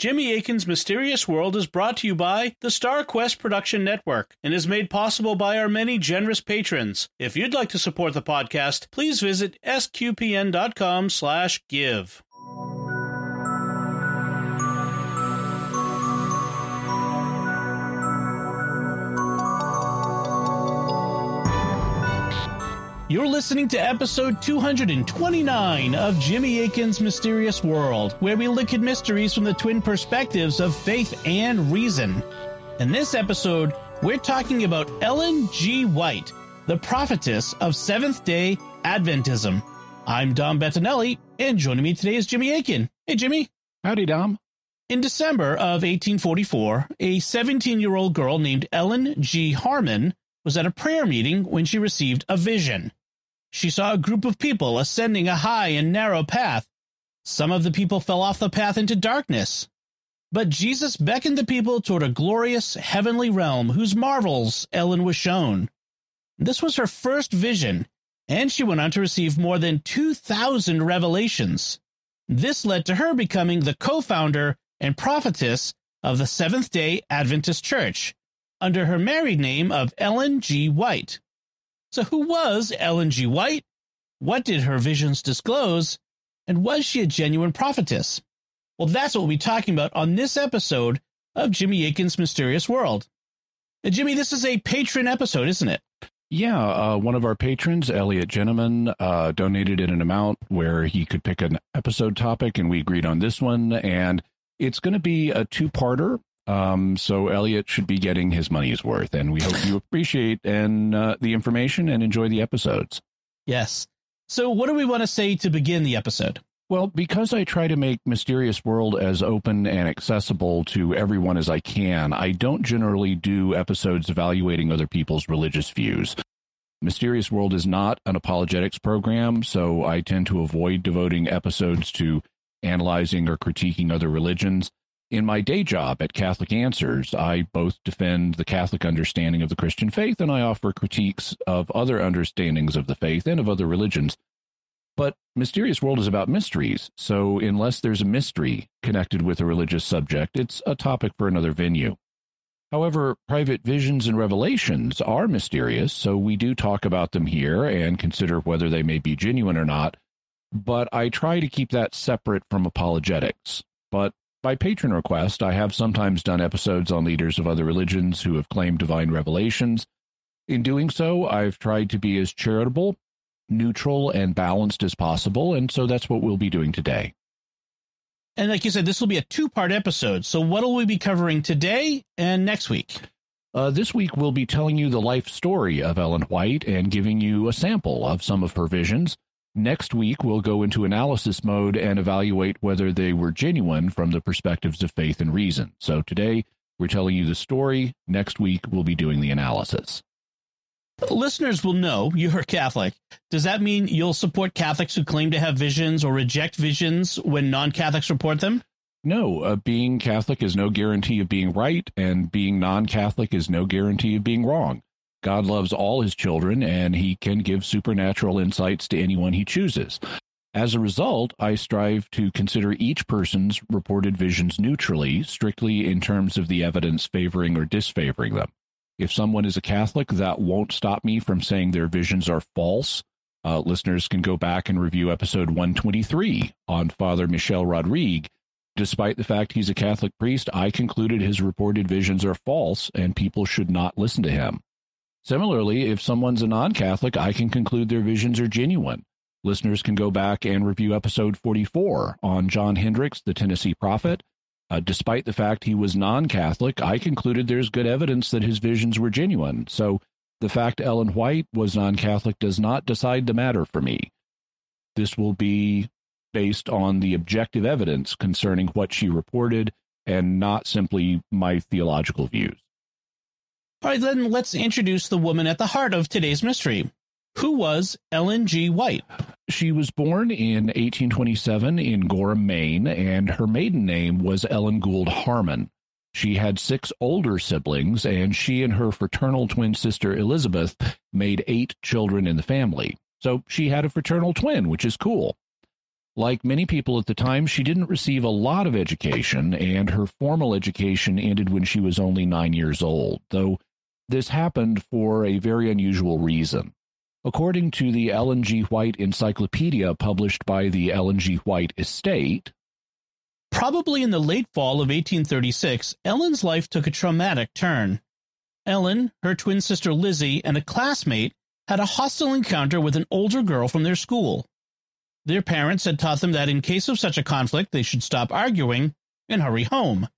Jimmy Akin's Mysterious World is brought to you by the Star Quest Production Network and is made possible by our many generous patrons. If you'd like to support the podcast, please visit sqpn.com/give. You're listening to episode 229 of Jimmy Akin's Mysterious World, where we look at mysteries from the twin perspectives of faith and reason. In this episode, we're talking about Ellen G. White, the prophetess of Seventh day Adventism. I'm Dom Bettinelli, and joining me today is Jimmy Akin. Hey, Jimmy. Howdy, Dom. In December of 1844, a 17 year old girl named Ellen G. Harmon was at a prayer meeting when she received a vision. She saw a group of people ascending a high and narrow path. Some of the people fell off the path into darkness. But Jesus beckoned the people toward a glorious heavenly realm whose marvels Ellen was shown. This was her first vision, and she went on to receive more than 2,000 revelations. This led to her becoming the co founder and prophetess of the Seventh day Adventist Church under her married name of Ellen G. White. So, who was Ellen G. White? What did her visions disclose? And was she a genuine prophetess? Well, that's what we'll be talking about on this episode of Jimmy Akin's Mysterious World. Now, Jimmy, this is a patron episode, isn't it? Yeah, uh, one of our patrons, Elliot Gentleman, uh, donated in an amount where he could pick an episode topic, and we agreed on this one. And it's going to be a two parter. Um, so Elliot should be getting his money's worth, and we hope you appreciate and uh, the information and enjoy the episodes. Yes. So, what do we want to say to begin the episode? Well, because I try to make Mysterious World as open and accessible to everyone as I can, I don't generally do episodes evaluating other people's religious views. Mysterious World is not an apologetics program, so I tend to avoid devoting episodes to analyzing or critiquing other religions. In my day job at Catholic Answers, I both defend the Catholic understanding of the Christian faith and I offer critiques of other understandings of the faith and of other religions. But Mysterious World is about mysteries, so unless there's a mystery connected with a religious subject, it's a topic for another venue. However, private visions and revelations are mysterious, so we do talk about them here and consider whether they may be genuine or not, but I try to keep that separate from apologetics. But by patron request, I have sometimes done episodes on leaders of other religions who have claimed divine revelations. In doing so, I've tried to be as charitable, neutral, and balanced as possible, and so that's what we'll be doing today. And like you said, this will be a two part episode. So, what will we be covering today and next week? Uh, this week, we'll be telling you the life story of Ellen White and giving you a sample of some of her visions. Next week, we'll go into analysis mode and evaluate whether they were genuine from the perspectives of faith and reason. So today, we're telling you the story. Next week, we'll be doing the analysis. Listeners will know you're Catholic. Does that mean you'll support Catholics who claim to have visions or reject visions when non Catholics report them? No, uh, being Catholic is no guarantee of being right, and being non Catholic is no guarantee of being wrong. God loves all his children, and he can give supernatural insights to anyone he chooses. As a result, I strive to consider each person's reported visions neutrally, strictly in terms of the evidence favoring or disfavoring them. If someone is a Catholic, that won't stop me from saying their visions are false. Uh, listeners can go back and review episode 123 on Father Michel Rodrigue. Despite the fact he's a Catholic priest, I concluded his reported visions are false and people should not listen to him. Similarly, if someone's a non Catholic, I can conclude their visions are genuine. Listeners can go back and review episode 44 on John Hendrix, the Tennessee prophet. Uh, despite the fact he was non Catholic, I concluded there's good evidence that his visions were genuine. So the fact Ellen White was non Catholic does not decide the matter for me. This will be based on the objective evidence concerning what she reported and not simply my theological views. All right, then let's introduce the woman at the heart of today's mystery. Who was Ellen G. White? She was born in 1827 in Gorham, Maine, and her maiden name was Ellen Gould Harmon. She had six older siblings, and she and her fraternal twin sister Elizabeth made eight children in the family. So she had a fraternal twin, which is cool. Like many people at the time, she didn't receive a lot of education, and her formal education ended when she was only nine years old, though this happened for a very unusual reason. According to the Ellen G. White Encyclopedia published by the Ellen G. White Estate, Probably in the late fall of 1836, Ellen's life took a traumatic turn. Ellen, her twin sister Lizzie, and a classmate had a hostile encounter with an older girl from their school. Their parents had taught them that in case of such a conflict, they should stop arguing and hurry home.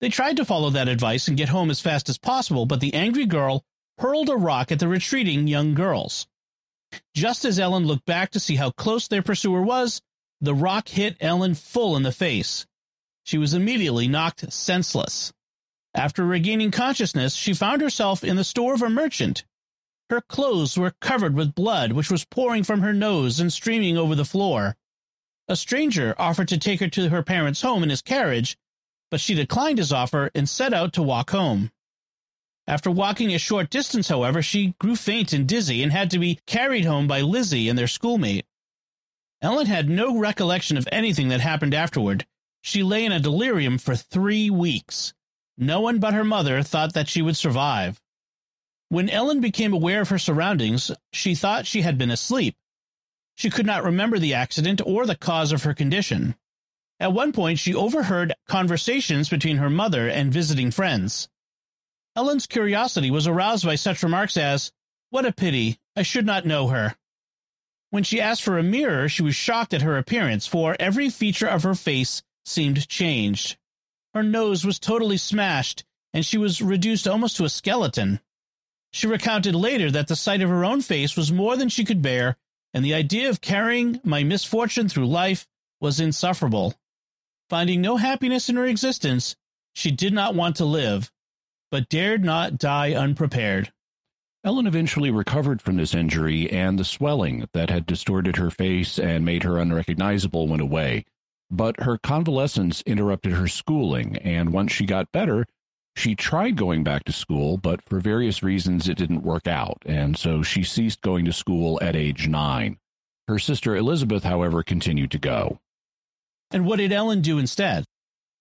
They tried to follow that advice and get home as fast as possible, but the angry girl hurled a rock at the retreating young girls. Just as Ellen looked back to see how close their pursuer was, the rock hit Ellen full in the face. She was immediately knocked senseless. After regaining consciousness, she found herself in the store of a merchant. Her clothes were covered with blood, which was pouring from her nose and streaming over the floor. A stranger offered to take her to her parents' home in his carriage, but she declined his offer and set out to walk home. After walking a short distance, however, she grew faint and dizzy and had to be carried home by Lizzie and their schoolmate. Ellen had no recollection of anything that happened afterward. She lay in a delirium for three weeks. No one but her mother thought that she would survive. When Ellen became aware of her surroundings, she thought she had been asleep. She could not remember the accident or the cause of her condition. At one point, she overheard conversations between her mother and visiting friends. Ellen's curiosity was aroused by such remarks as, What a pity, I should not know her. When she asked for a mirror, she was shocked at her appearance, for every feature of her face seemed changed. Her nose was totally smashed, and she was reduced almost to a skeleton. She recounted later that the sight of her own face was more than she could bear, and the idea of carrying my misfortune through life was insufferable. Finding no happiness in her existence, she did not want to live, but dared not die unprepared. Ellen eventually recovered from this injury, and the swelling that had distorted her face and made her unrecognizable went away. But her convalescence interrupted her schooling, and once she got better, she tried going back to school, but for various reasons it didn't work out, and so she ceased going to school at age nine. Her sister Elizabeth, however, continued to go. And what did Ellen do instead?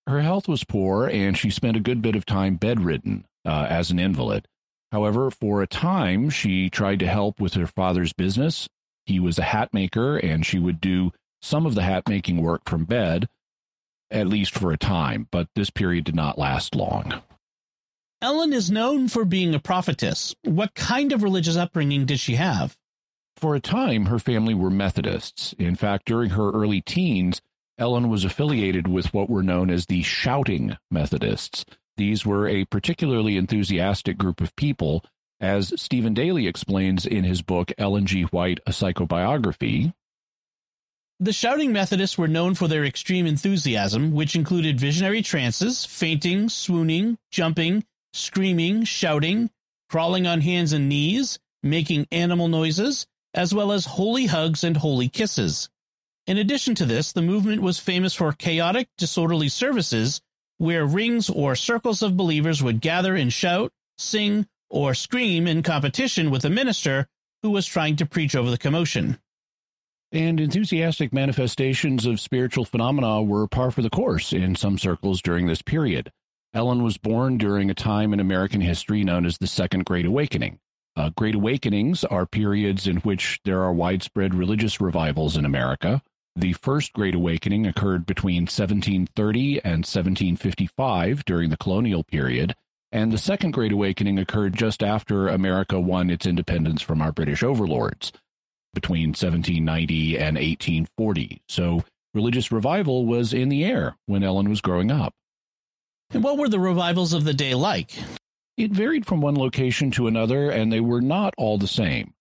Her health was poor, and she spent a good bit of time bedridden uh, as an invalid. However, for a time, she tried to help with her father's business. He was a hat maker, and she would do some of the hat making work from bed, at least for a time, but this period did not last long. Ellen is known for being a prophetess. What kind of religious upbringing did she have? For a time, her family were Methodists. In fact, during her early teens, Ellen was affiliated with what were known as the Shouting Methodists. These were a particularly enthusiastic group of people, as Stephen Daily explains in his book Ellen G. White, A Psychobiography. The shouting Methodists were known for their extreme enthusiasm, which included visionary trances, fainting, swooning, jumping, screaming, shouting, crawling on hands and knees, making animal noises, as well as holy hugs and holy kisses. In addition to this, the movement was famous for chaotic, disorderly services where rings or circles of believers would gather and shout, sing, or scream in competition with a minister who was trying to preach over the commotion. And enthusiastic manifestations of spiritual phenomena were par for the course in some circles during this period. Ellen was born during a time in American history known as the Second Great Awakening. Uh, Great Awakenings are periods in which there are widespread religious revivals in America. The First Great Awakening occurred between 1730 and 1755 during the colonial period, and the Second Great Awakening occurred just after America won its independence from our British overlords between 1790 and 1840. So religious revival was in the air when Ellen was growing up. And what were the revivals of the day like? It varied from one location to another, and they were not all the same.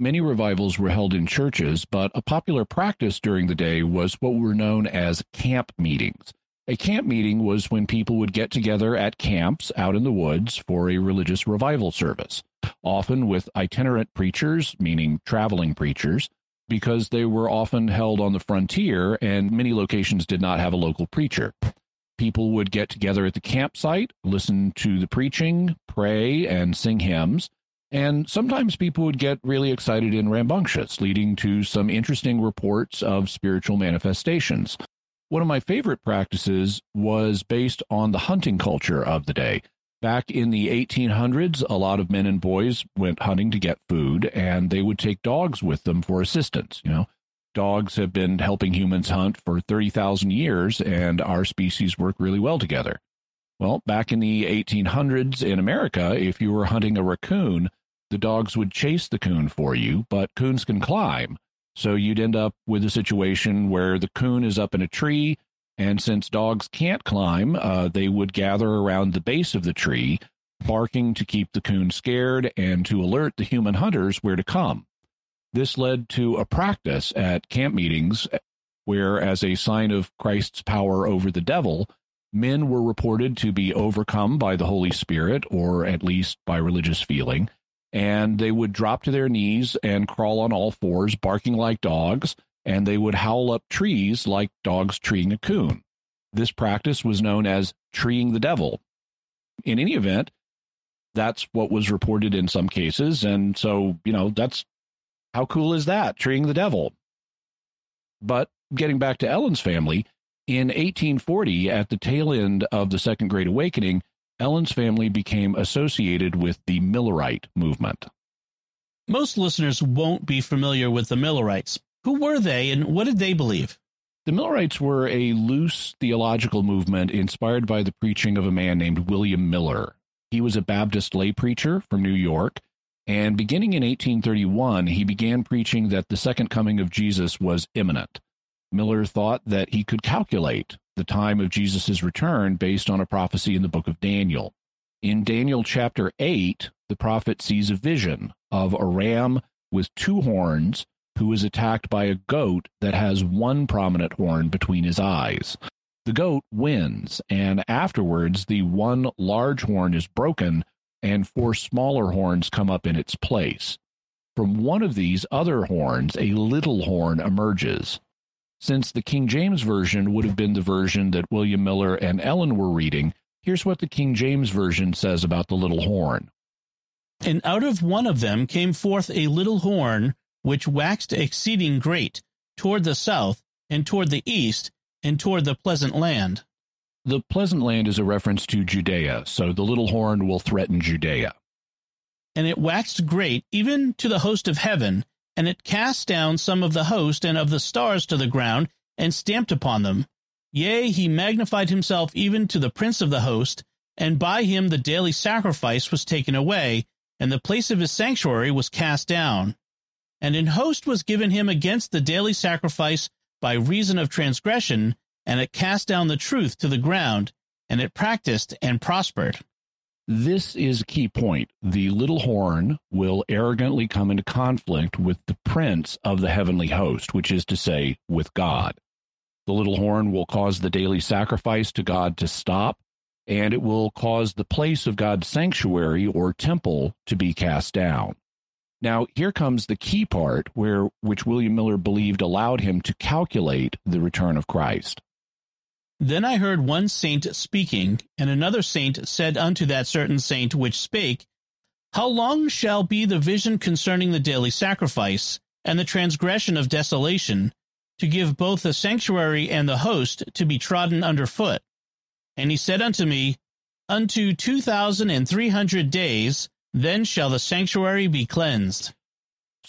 Many revivals were held in churches, but a popular practice during the day was what were known as camp meetings. A camp meeting was when people would get together at camps out in the woods for a religious revival service, often with itinerant preachers, meaning traveling preachers, because they were often held on the frontier and many locations did not have a local preacher. People would get together at the campsite, listen to the preaching, pray, and sing hymns. And sometimes people would get really excited and rambunctious, leading to some interesting reports of spiritual manifestations. One of my favorite practices was based on the hunting culture of the day. Back in the 1800s, a lot of men and boys went hunting to get food, and they would take dogs with them for assistance. You know, dogs have been helping humans hunt for 30,000 years, and our species work really well together. Well, back in the 1800s in America, if you were hunting a raccoon, the dogs would chase the coon for you, but coons can climb. So you'd end up with a situation where the coon is up in a tree, and since dogs can't climb, uh, they would gather around the base of the tree, barking to keep the coon scared and to alert the human hunters where to come. This led to a practice at camp meetings where, as a sign of Christ's power over the devil, men were reported to be overcome by the Holy Spirit, or at least by religious feeling, and they would drop to their knees and crawl on all fours, barking like dogs, and they would howl up trees like dogs treeing a coon. This practice was known as treeing the devil. In any event, that's what was reported in some cases. And so, you know, that's how cool is that, treeing the devil? But getting back to Ellen's family, in 1840, at the tail end of the Second Great Awakening, Ellen's family became associated with the Millerite movement. Most listeners won't be familiar with the Millerites. Who were they and what did they believe? The Millerites were a loose theological movement inspired by the preaching of a man named William Miller. He was a Baptist lay preacher from New York, and beginning in 1831, he began preaching that the second coming of Jesus was imminent. Miller thought that he could calculate the time of Jesus' return based on a prophecy in the book of Daniel. In Daniel chapter 8, the prophet sees a vision of a ram with two horns who is attacked by a goat that has one prominent horn between his eyes. The goat wins, and afterwards, the one large horn is broken and four smaller horns come up in its place. From one of these other horns, a little horn emerges since the King James Version would have been the version that William Miller and Ellen were reading, here's what the King James Version says about the little horn. And out of one of them came forth a little horn, which waxed exceeding great, toward the south, and toward the east, and toward the pleasant land. The pleasant land is a reference to Judea, so the little horn will threaten Judea. And it waxed great, even to the host of heaven, and it cast down some of the host and of the stars to the ground, and stamped upon them. Yea, he magnified himself even to the prince of the host, and by him the daily sacrifice was taken away, and the place of his sanctuary was cast down. And an host was given him against the daily sacrifice by reason of transgression, and it cast down the truth to the ground, and it practiced and prospered. This is a key point. The little horn will arrogantly come into conflict with the prince of the heavenly host, which is to say, with God. The little horn will cause the daily sacrifice to God to stop, and it will cause the place of God's sanctuary or temple to be cast down. Now, here comes the key part where which William Miller believed allowed him to calculate the return of Christ. Then I heard one saint speaking, and another saint said unto that certain saint which spake, How long shall be the vision concerning the daily sacrifice, and the transgression of desolation, to give both the sanctuary and the host to be trodden under foot? And he said unto me, Unto two thousand and three hundred days, then shall the sanctuary be cleansed.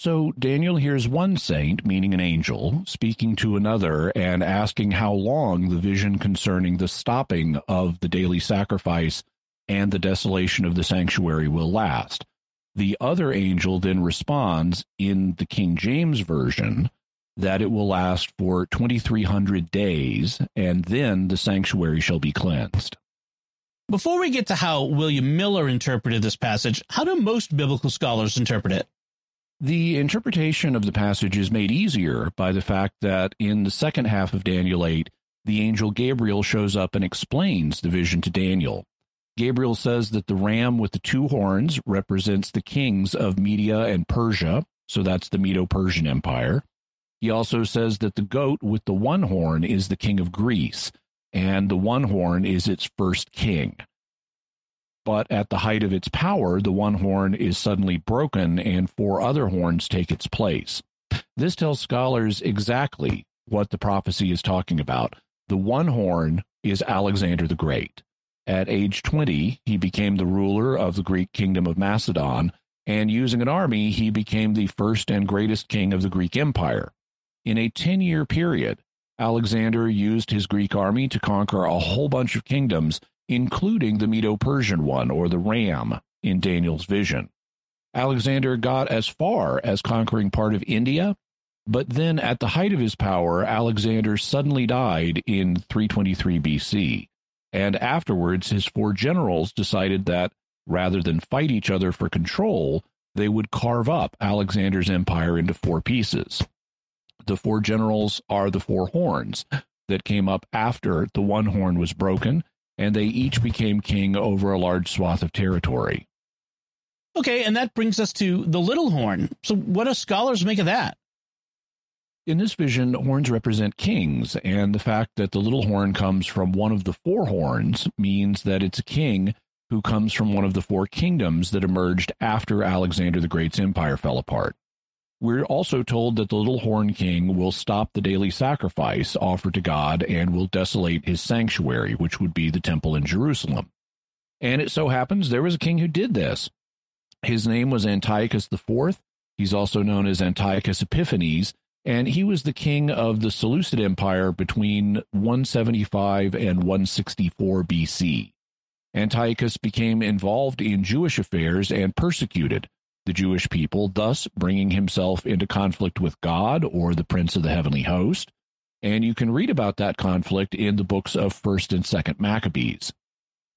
So Daniel hears one saint, meaning an angel, speaking to another and asking how long the vision concerning the stopping of the daily sacrifice and the desolation of the sanctuary will last. The other angel then responds in the King James Version that it will last for 2300 days and then the sanctuary shall be cleansed. Before we get to how William Miller interpreted this passage, how do most biblical scholars interpret it? The interpretation of the passage is made easier by the fact that in the second half of Daniel 8, the angel Gabriel shows up and explains the vision to Daniel. Gabriel says that the ram with the two horns represents the kings of Media and Persia, so that's the Medo Persian Empire. He also says that the goat with the one horn is the king of Greece, and the one horn is its first king. But at the height of its power, the one horn is suddenly broken and four other horns take its place. This tells scholars exactly what the prophecy is talking about. The one horn is Alexander the Great. At age 20, he became the ruler of the Greek kingdom of Macedon, and using an army, he became the first and greatest king of the Greek Empire. In a 10 year period, Alexander used his Greek army to conquer a whole bunch of kingdoms, including the Medo Persian one, or the Ram, in Daniel's vision. Alexander got as far as conquering part of India, but then at the height of his power, Alexander suddenly died in 323 BC. And afterwards, his four generals decided that rather than fight each other for control, they would carve up Alexander's empire into four pieces. The four generals are the four horns that came up after the one horn was broken, and they each became king over a large swath of territory. Okay, and that brings us to the little horn. So, what do scholars make of that? In this vision, horns represent kings, and the fact that the little horn comes from one of the four horns means that it's a king who comes from one of the four kingdoms that emerged after Alexander the Great's empire fell apart. We're also told that the little horn king will stop the daily sacrifice offered to God and will desolate his sanctuary, which would be the temple in Jerusalem. And it so happens there was a king who did this. His name was Antiochus IV. He's also known as Antiochus Epiphanes, and he was the king of the Seleucid Empire between 175 and 164 BC. Antiochus became involved in Jewish affairs and persecuted the Jewish people, thus bringing himself into conflict with God or the prince of the heavenly host. And you can read about that conflict in the books of 1st and 2nd Maccabees.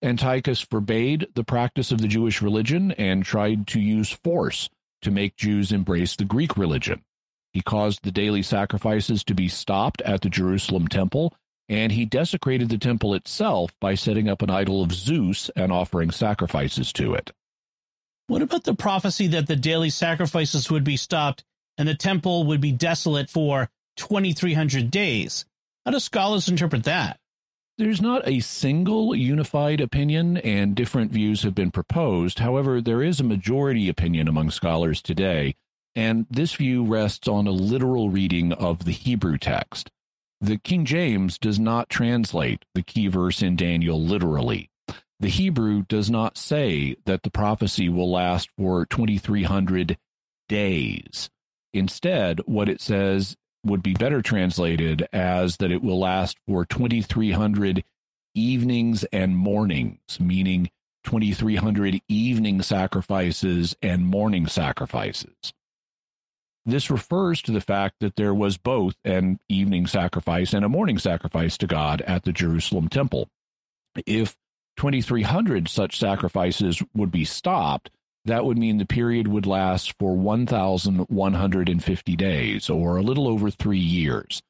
Antiochus forbade the practice of the Jewish religion and tried to use force to make Jews embrace the Greek religion. He caused the daily sacrifices to be stopped at the Jerusalem temple and he desecrated the temple itself by setting up an idol of Zeus and offering sacrifices to it. What about the prophecy that the daily sacrifices would be stopped and the temple would be desolate for 2,300 days? How do scholars interpret that? There's not a single unified opinion, and different views have been proposed. However, there is a majority opinion among scholars today, and this view rests on a literal reading of the Hebrew text. The King James does not translate the key verse in Daniel literally. The Hebrew does not say that the prophecy will last for 2300 days. Instead, what it says would be better translated as that it will last for 2300 evenings and mornings, meaning 2300 evening sacrifices and morning sacrifices. This refers to the fact that there was both an evening sacrifice and a morning sacrifice to God at the Jerusalem temple. If 2,300 such sacrifices would be stopped, that would mean the period would last for 1,150 days, or a little over three years.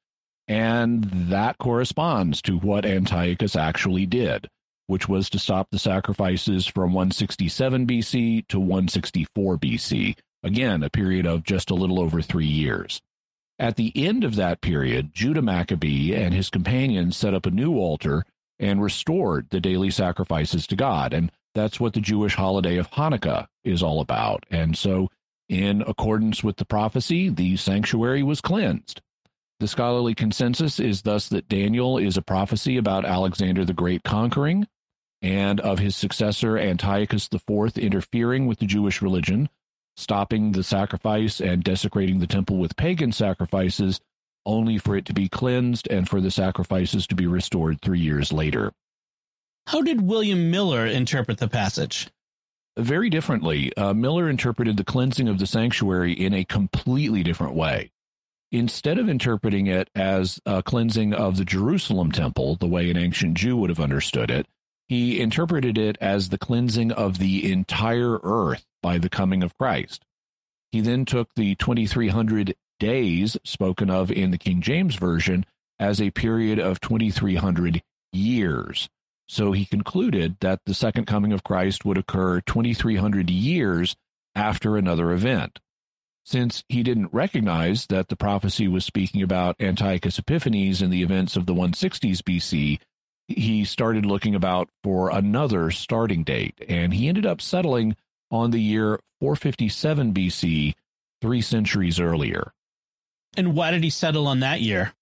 And that corresponds to what Antiochus actually did, which was to stop the sacrifices from 167 BC to 164 BC, Again, a period of just a little over three years. At the end of that period, Judah Maccabee and his companions set up a new altar and restored the daily sacrifices to God. And that's what the Jewish holiday of Hanukkah is all about. And so, in accordance with the prophecy, the sanctuary was cleansed. The scholarly consensus is thus that Daniel is a prophecy about Alexander the Great conquering and of his successor Antiochus IV interfering with the Jewish religion stopping the sacrifice and desecrating the temple with pagan sacrifices, only for it to be cleansed and for the sacrifices to be restored three years later. How did William Miller interpret the passage? Very differently. Uh, Miller interpreted the cleansing of the sanctuary in a completely different way. Instead of interpreting it as a cleansing of the Jerusalem temple, the way an ancient Jew would have understood it, he interpreted it as the cleansing of the entire earth by the coming of Christ. He then took the 2300 days spoken of in the King James Version as a period of 2300 years. So he concluded that the second coming of Christ would occur 2300 years after another event. Since he didn't recognize that the prophecy was speaking about Antiochus Epiphanes and the events of the 160s BC, he started looking about for another starting date, and he ended up settling on the year 457 BC, three centuries earlier. And why did he settle on that year?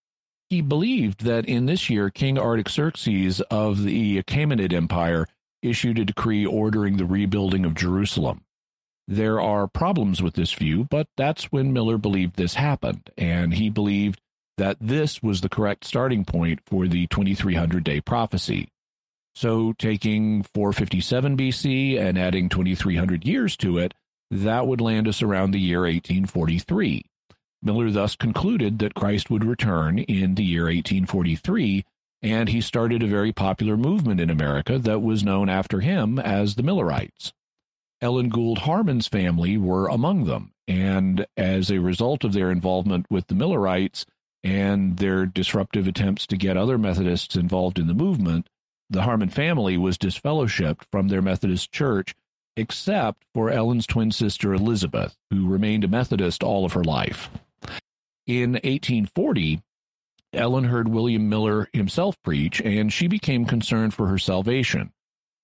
He believed that in this year, King Artaxerxes of the Achaemenid Empire issued a decree ordering the rebuilding of Jerusalem. There are problems with this view, but that's when Miller believed this happened, and he believed that this was the correct starting point for the 2300 day prophecy. So, taking 457 BC and adding 2300 years to it, that would land us around the year 1843. Miller thus concluded that Christ would return in the year 1843, and he started a very popular movement in America that was known after him as the Millerites. Ellen Gould Harmon's family were among them, and as a result of their involvement with the Millerites and their disruptive attempts to get other Methodists involved in the movement, the Harmon family was disfellowshipped from their Methodist church, except for Ellen's twin sister Elizabeth, who remained a Methodist all of her life. In 1840, Ellen heard William Miller himself preach, and she became concerned for her salvation.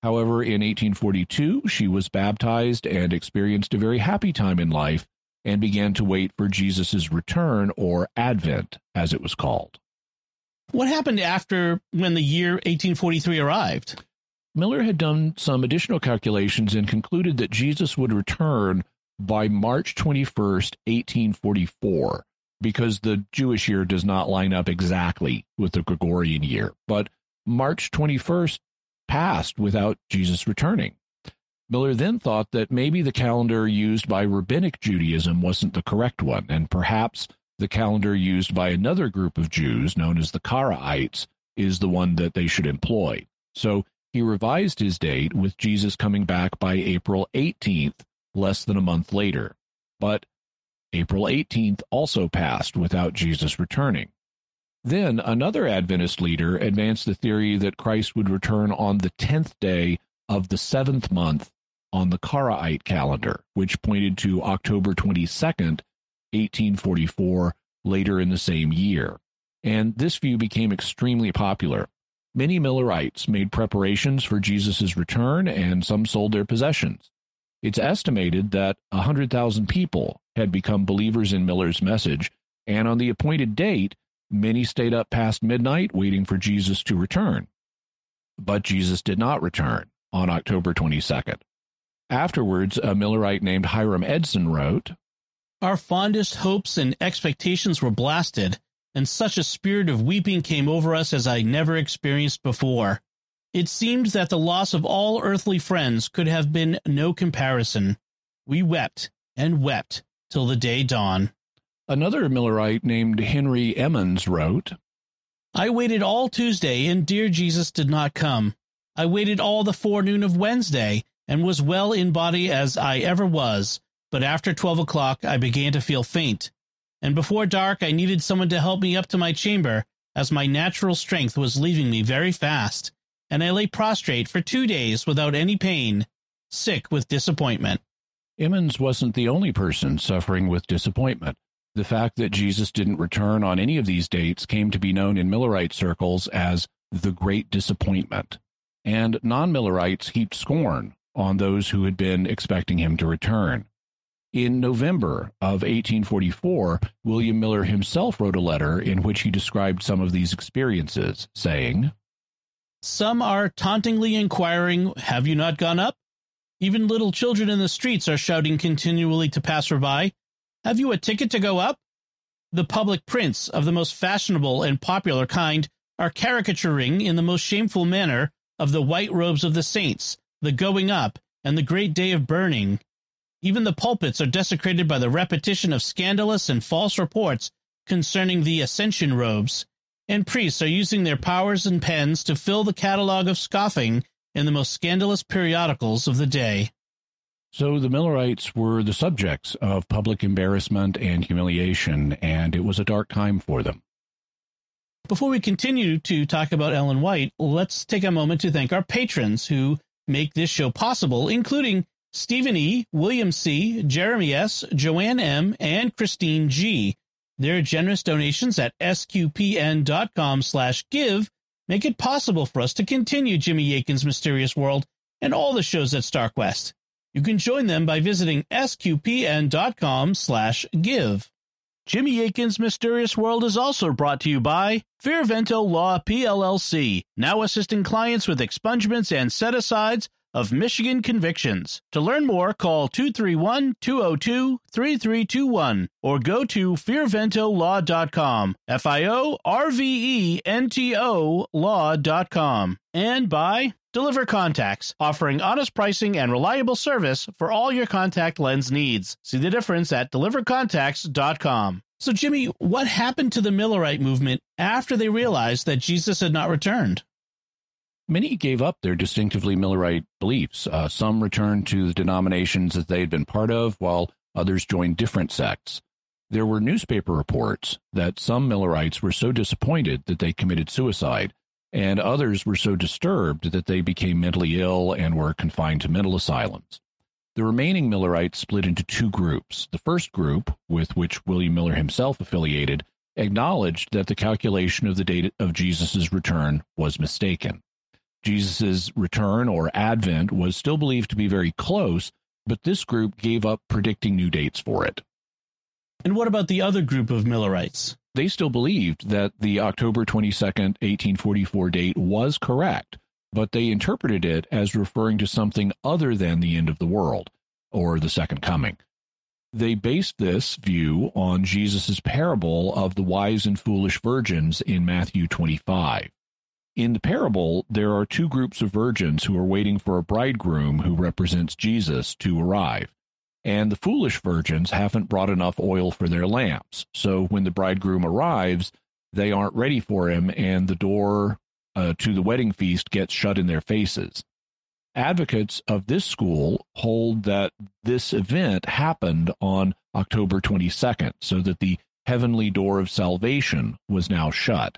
However, in 1842, she was baptized and experienced a very happy time in life and began to wait for Jesus' return, or Advent, as it was called. What happened after when the year 1843 arrived? Miller had done some additional calculations and concluded that Jesus would return by March 21st, 1844, because the Jewish year does not line up exactly with the Gregorian year. But March 21st passed without Jesus returning. Miller then thought that maybe the calendar used by Rabbinic Judaism wasn't the correct one, and perhaps the calendar used by another group of Jews, known as the Karaites, is the one that they should employ. So he revised his date with Jesus coming back by April 18th, less than a month later. But April 18th also passed without Jesus returning. Then another Adventist leader advanced the theory that Christ would return on the 10th day of the seventh month on the Karaite calendar, which pointed to October 22nd, 1844, later in the same year. And this view became extremely popular. Many Millerites made preparations for Jesus' return, and some sold their possessions. It's estimated that 100,000 people had become believers in Miller's message, and on the appointed date, many stayed up past midnight waiting for Jesus to return. But Jesus did not return on October 22nd. Afterwards, a Millerite named Hiram Edson wrote Our fondest hopes and expectations were blasted, and such a spirit of weeping came over us as I never experienced before. It seemed that the loss of all earthly friends could have been no comparison. We wept and wept till the day dawn. Another Millerite named Henry Emmons wrote, I waited all Tuesday, and dear Jesus did not come. I waited all the forenoon of Wednesday, and was well in body as I ever was, but after twelve o'clock I began to feel faint, and before dark I needed someone to help me up to my chamber, as my natural strength was leaving me very fast, and I lay prostrate for two days without any pain, sick with disappointment. Emmons wasn't the only person suffering with disappointment. The fact that Jesus didn't return on any of these dates came to be known in Millerite circles as the Great Disappointment, and non Millerites heaped scorn on those who had been expecting him to return. In November of 1844, William Miller himself wrote a letter in which he described some of these experiences, saying, Some are tauntingly inquiring, Have you not gone up? Even little children in the streets are shouting continually to passerby, Have you a ticket to go up? The public prints of the most fashionable and popular kind are caricaturing in the most shameful manner of the white robes of the saints, the going up, and the great day of burning. Even the pulpits are desecrated by the repetition of scandalous and false reports concerning the ascension robes, and priests are using their powers and pens to fill the catalogue of scoffing in the most scandalous periodicals of the day. So the Millerites were the subjects of public embarrassment and humiliation, and it was a dark time for them. Before we continue to talk about Ellen White, let's take a moment to thank our patrons who make this show possible, including Stephen E., William C., Jeremy S., Joanne M., and Christine G. Their generous donations at sqpn.com slash give make it possible for us to continue Jimmy Akin's Mysterious World and all the shows at StarQuest. You can join them by visiting sqpn.com slash give. Jimmy Akin's Mysterious World is also brought to you by Fiorvento Law PLLC, now assisting clients with expungements and set-asides of Michigan convictions. To learn more, call 231-202-3321 or go to fiorventolaw.com, F-I-O-R-V-E-N-T-O law.com. And by Deliver Contacts, offering honest pricing and reliable service for all your contact lens needs. See the difference at delivercontacts.com. So, Jimmy, what happened to the Millerite movement after they realized that Jesus had not returned? Many gave up their distinctively Millerite beliefs. Uh, some returned to the denominations that they had been part of, while others joined different sects. There were newspaper reports that some Millerites were so disappointed that they committed suicide, and others were so disturbed that they became mentally ill and were confined to mental asylums. The remaining Millerites split into two groups. The first group, with which William Miller himself affiliated, acknowledged that the calculation of the date of Jesus' return was mistaken. Jesus' return or advent was still believed to be very close, but this group gave up predicting new dates for it. And what about the other group of Millerites? they still believed that the October 22nd, 1844 date was correct, but they interpreted it as referring to something other than the end of the world or the second coming. They based this view on Jesus' parable of the wise and foolish virgins in Matthew 25. In the parable, there are two groups of virgins who are waiting for a bridegroom who represents Jesus to arrive and the foolish virgins haven't brought enough oil for their lamps. So when the bridegroom arrives, they aren't ready for him, and the door uh, to the wedding feast gets shut in their faces. Advocates of this school hold that this event happened on October 22nd, so that the heavenly door of salvation was now shut.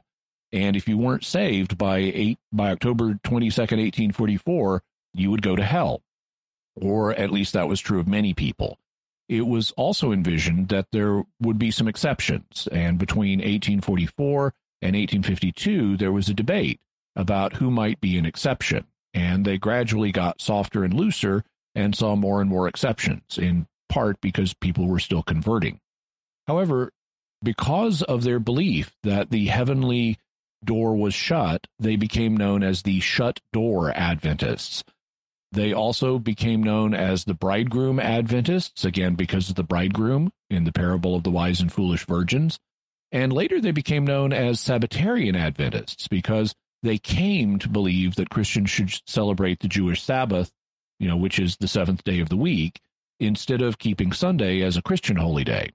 And if you weren't saved by eight by October 22nd, 1844, you would go to hell or at least that was true of many people. It was also envisioned that there would be some exceptions, and between 1844 and 1852, there was a debate about who might be an exception, and they gradually got softer and looser and saw more and more exceptions, in part because people were still converting. However, because of their belief that the heavenly door was shut, they became known as the shut door Adventists they also became known as the bridegroom Adventists, again, because of the bridegroom in the parable of the wise and foolish virgins. And later they became known as Sabbatarian Adventists because they came to believe that Christians should celebrate the Jewish Sabbath, you know, which is the seventh day of the week, instead of keeping Sunday as a Christian holy day.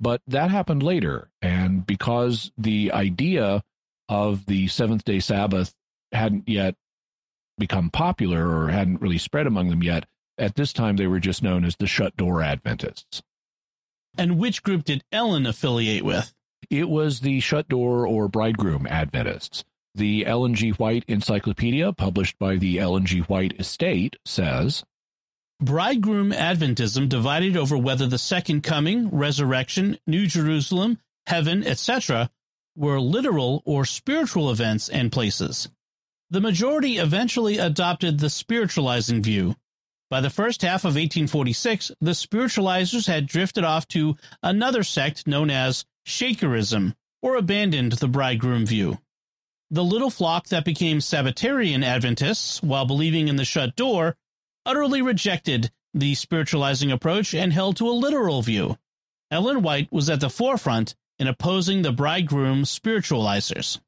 But that happened later. And because the idea of the seventh day Sabbath hadn't yet become popular or hadn't really spread among them yet. At this time, they were just known as the Shut Door Adventists. And which group did Ellen affiliate with? It was the Shut Door or Bridegroom Adventists. The Ellen G. White Encyclopedia, published by the Ellen G. White Estate, says Bridegroom Adventism divided over whether the second coming, resurrection, New Jerusalem, heaven, etc., were literal or spiritual events and places. The majority eventually adopted the spiritualizing view. By the first half of 1846, the spiritualizers had drifted off to another sect known as Shakerism, or abandoned the bridegroom view. The little flock that became Sabbatarian Adventists, while believing in the shut door, utterly rejected the spiritualizing approach and held to a literal view. Ellen White was at the forefront in opposing the bridegroom spiritualizers.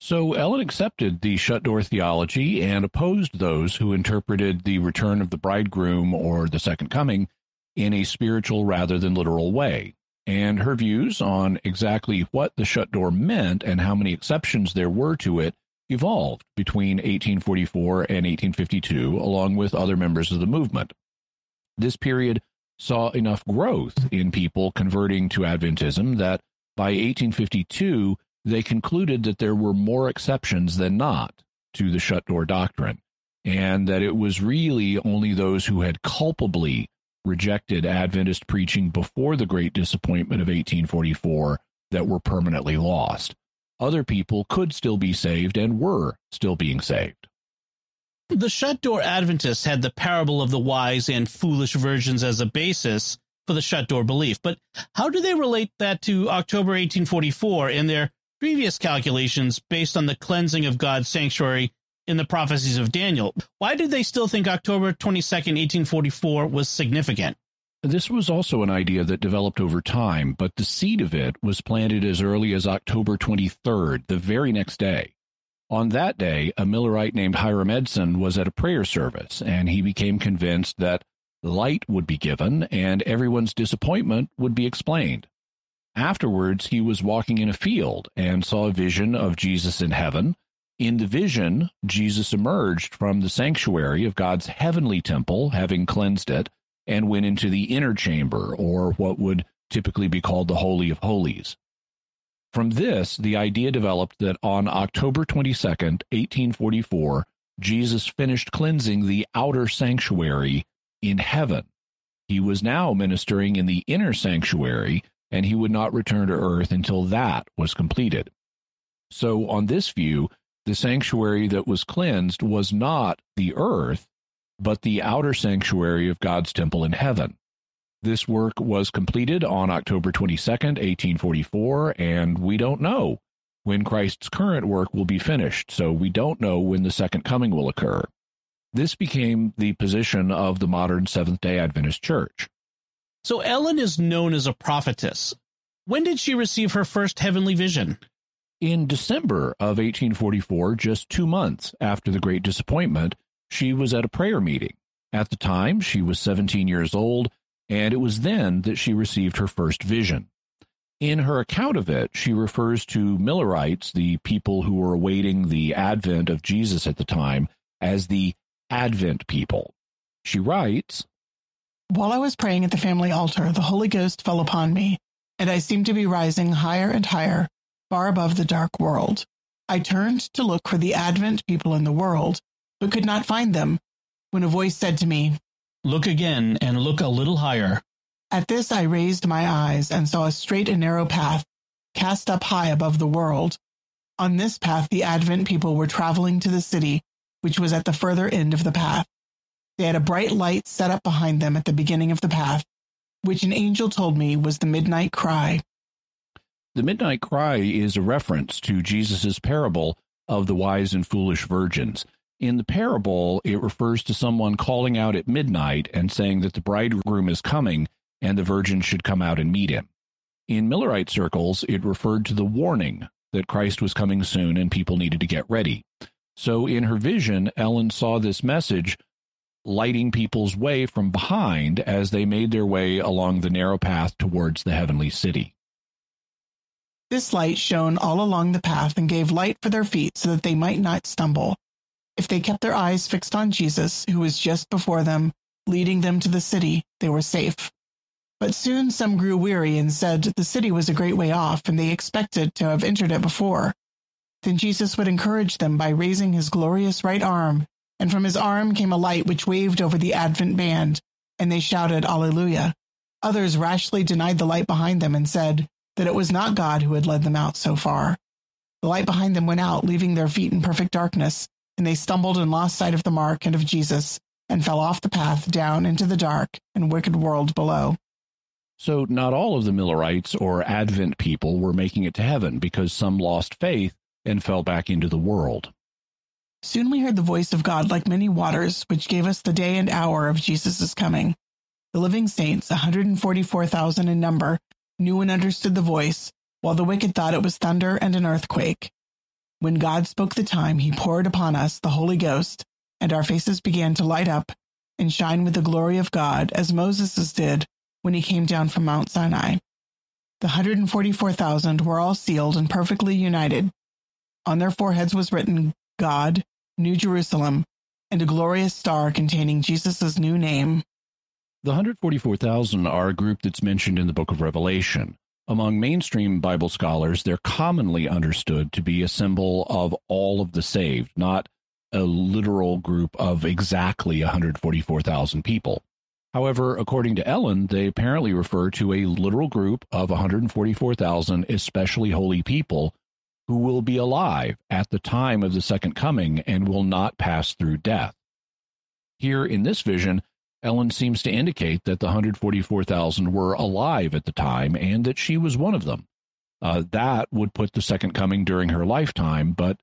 So Ellen accepted the shut door theology and opposed those who interpreted the return of the bridegroom or the second coming in a spiritual rather than literal way. And her views on exactly what the shut door meant and how many exceptions there were to it evolved between 1844 and 1852, along with other members of the movement. This period saw enough growth in people converting to Adventism that by 1852, they concluded that there were more exceptions than not to the shut door doctrine, and that it was really only those who had culpably rejected Adventist preaching before the Great Disappointment of 1844 that were permanently lost. other people could still be saved and were still being saved. The shut door Adventists had the parable of the wise and foolish virgins as a basis for the shut door belief. But how do they relate that to October 1844 in their previous calculations based on the cleansing of God's sanctuary in the prophecies of Daniel? Why did they still think October 22nd, 1844 was significant? This was also an idea that developed over time, but the seed of it was planted as early as October 23rd, the very next day. On that day, a Millerite named Hiram Edson was at a prayer service, and he became convinced that light would be given and everyone's disappointment would be explained. Afterwards, he was walking in a field and saw a vision of Jesus in heaven. In the vision, Jesus emerged from the sanctuary of God's heavenly temple, having cleansed it, and went into the inner chamber, or what would typically be called the Holy of Holies. From this, the idea developed that on October 22, 1844, Jesus finished cleansing the outer sanctuary in heaven. He was now ministering in the inner sanctuary, and he would not return to earth until that was completed. So, on this view, the sanctuary that was cleansed was not the earth, but the outer sanctuary of God's temple in heaven. This work was completed on October 22nd, 1844, and we don't know when Christ's current work will be finished, so we don't know when the second coming will occur. This became the position of the modern Seventh day Adventist Church. So Ellen is known as a prophetess. When did she receive her first heavenly vision? In December of 1844, just two months after the Great Disappointment, she was at a prayer meeting. At the time, she was 17 years old and it was then that she received her first vision. In her account of it, she refers to Millerites, the people who were awaiting the advent of Jesus at the time, as the Advent people. She writes While I was praying at the family altar, the Holy Ghost fell upon me, and I seemed to be rising higher and higher, far above the dark world. I turned to look for the Advent people in the world, but could not find them, when a voice said to me, Look again and look a little higher. At this I raised my eyes and saw a straight and narrow path cast up high above the world. On this path the Advent people were traveling to the city, which was at the further end of the path. They had a bright light set up behind them at the beginning of the path, which an angel told me was the midnight cry. The midnight cry is a reference to Jesus' parable of the wise and foolish virgins. In the parable, it refers to someone calling out at midnight and saying that the bridegroom is coming and the virgin should come out and meet him. In Millerite circles, it referred to the warning that Christ was coming soon and people needed to get ready. So in her vision, Ellen saw this message lighting people's way from behind as they made their way along the narrow path towards the heavenly city. This light shone all along the path and gave light for their feet so that they might not stumble. If they kept their eyes fixed on Jesus, who was just before them, leading them to the city, they were safe. But soon some grew weary and said the city was a great way off and they expected to have entered it before. Then Jesus would encourage them by raising his glorious right arm, and from his arm came a light which waved over the Advent band, and they shouted, Alleluia. Others rashly denied the light behind them and said that it was not God who had led them out so far. The light behind them went out, leaving their feet in perfect darkness, and they stumbled and lost sight of the mark and of Jesus, and fell off the path down into the dark and wicked world below. So, not all of the Millerites or Advent people were making it to heaven because some lost faith and fell back into the world. Soon we heard the voice of God like many waters, which gave us the day and hour of Jesus' coming. The living saints, 144,000 in number, knew and understood the voice, while the wicked thought it was thunder and an earthquake. When God spoke the time, he poured upon us the Holy Ghost, and our faces began to light up and shine with the glory of God, as Moses' did when he came down from Mount Sinai. The 144,000 were all sealed and perfectly united. On their foreheads was written, God, New Jerusalem, and a glorious star containing Jesus' new name. The 144,000 are a group that's mentioned in the book of Revelation. Among mainstream Bible scholars, they're commonly understood to be a symbol of all of the saved, not a literal group of exactly 144,000 people. However, according to Ellen, they apparently refer to a literal group of 144,000 especially holy people who will be alive at the time of the second coming and will not pass through death. Here in this vision, Ellen seems to indicate that the 144,000 were alive at the time and that she was one of them. Uh, that would put the second coming during her lifetime, but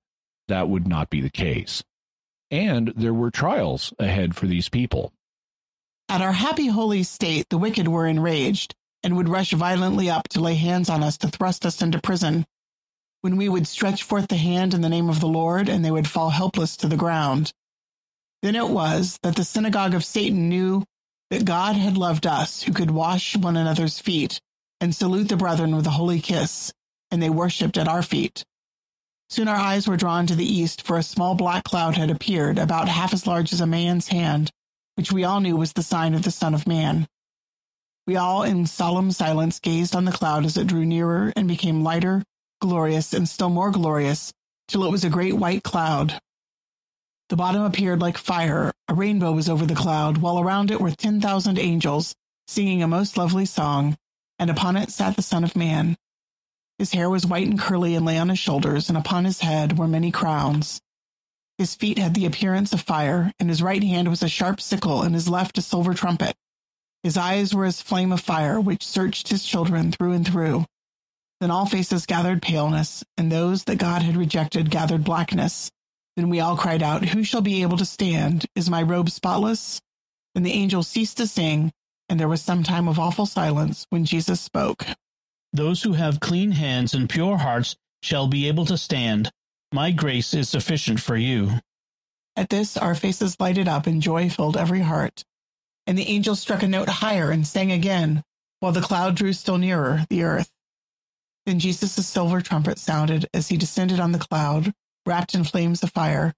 that would not be the case. And there were trials ahead for these people. At our happy holy state, the wicked were enraged and would rush violently up to lay hands on us to thrust us into prison. When we would stretch forth the hand in the name of the Lord, and they would fall helpless to the ground. Then it was that the synagogue of Satan knew that God had loved us, who could wash one another's feet and salute the brethren with a holy kiss, and they worshipped at our feet. Soon our eyes were drawn to the east, for a small black cloud had appeared, about half as large as a man's hand, which we all knew was the sign of the Son of Man. We all, in solemn silence, gazed on the cloud as it drew nearer and became lighter, glorious, and still more glorious, till it was a great white cloud. The bottom appeared like fire, a rainbow was over the cloud, while around it were ten thousand angels, singing a most lovely song, and upon it sat the Son of Man. His hair was white and curly and lay on his shoulders, and upon his head were many crowns. His feet had the appearance of fire, and his right hand was a sharp sickle, and his left a silver trumpet. His eyes were as flame of fire, which searched his children through and through. Then all faces gathered paleness, and those that God had rejected gathered blackness. Then we all cried out, Who shall be able to stand? Is my robe spotless? Then the angels ceased to sing, and there was some time of awful silence when Jesus spoke. Those who have clean hands and pure hearts shall be able to stand. My grace is sufficient for you. At this, our faces lighted up and joy filled every heart. And the angel struck a note higher and sang again, while the cloud drew still nearer the earth. Then Jesus' silver trumpet sounded as he descended on the cloud, wrapped in flames of fire.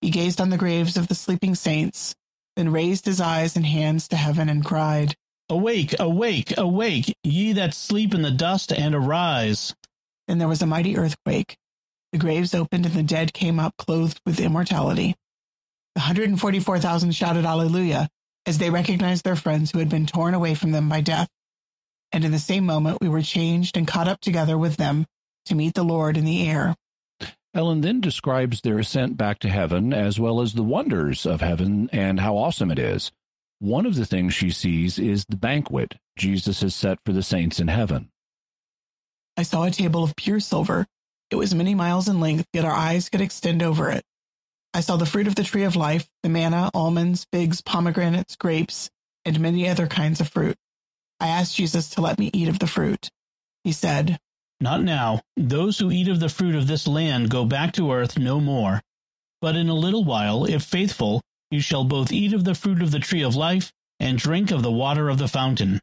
He gazed on the graves of the sleeping saints, then raised his eyes and hands to heaven and cried, Awake, awake, awake, ye that sleep in the dust, and arise. Then there was a mighty earthquake the graves opened and the dead came up clothed with immortality. The 144,000 shouted Alleluia as they recognized their friends who had been torn away from them by death. And in the same moment, we were changed and caught up together with them to meet the Lord in the air. Ellen then describes their ascent back to heaven as well as the wonders of heaven and how awesome it is. One of the things she sees is the banquet Jesus has set for the saints in heaven. I saw a table of pure silver it was many miles in length, yet our eyes could extend over it. I saw the fruit of the tree of life, the manna, almonds, figs, pomegranates, grapes, and many other kinds of fruit. I asked Jesus to let me eat of the fruit. He said, Not now. Those who eat of the fruit of this land go back to earth no more. But in a little while, if faithful, you shall both eat of the fruit of the tree of life and drink of the water of the fountain.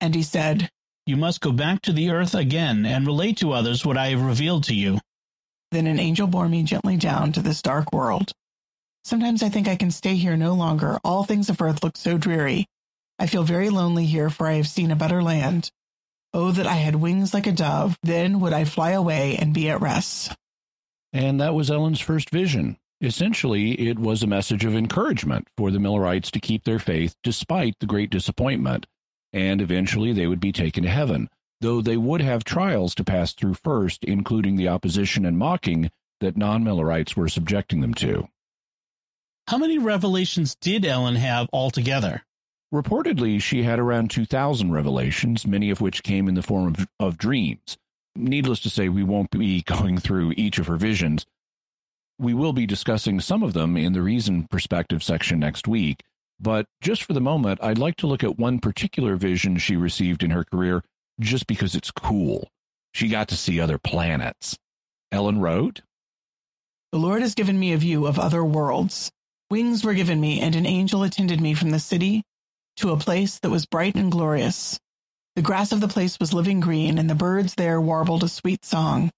And he said, you must go back to the earth again and relate to others what I have revealed to you. Then an angel bore me gently down to this dark world. Sometimes I think I can stay here no longer. All things of earth look so dreary. I feel very lonely here, for I have seen a better land. Oh, that I had wings like a dove, then would I fly away and be at rest. And that was Ellen's first vision. Essentially, it was a message of encouragement for the Millerites to keep their faith despite the great disappointment and eventually they would be taken to heaven, though they would have trials to pass through first, including the opposition and mocking that non Millerites were subjecting them to. How many revelations did Ellen have altogether? Reportedly, she had around 2,000 revelations, many of which came in the form of, of dreams. Needless to say, we won't be going through each of her visions. We will be discussing some of them in the reason perspective section next week, but just for the moment, I'd like to look at one particular vision she received in her career just because it's cool. She got to see other planets. Ellen wrote, The Lord has given me a view of other worlds. Wings were given me, and an angel attended me from the city to a place that was bright and glorious. The grass of the place was living green, and the birds there warbled a sweet song.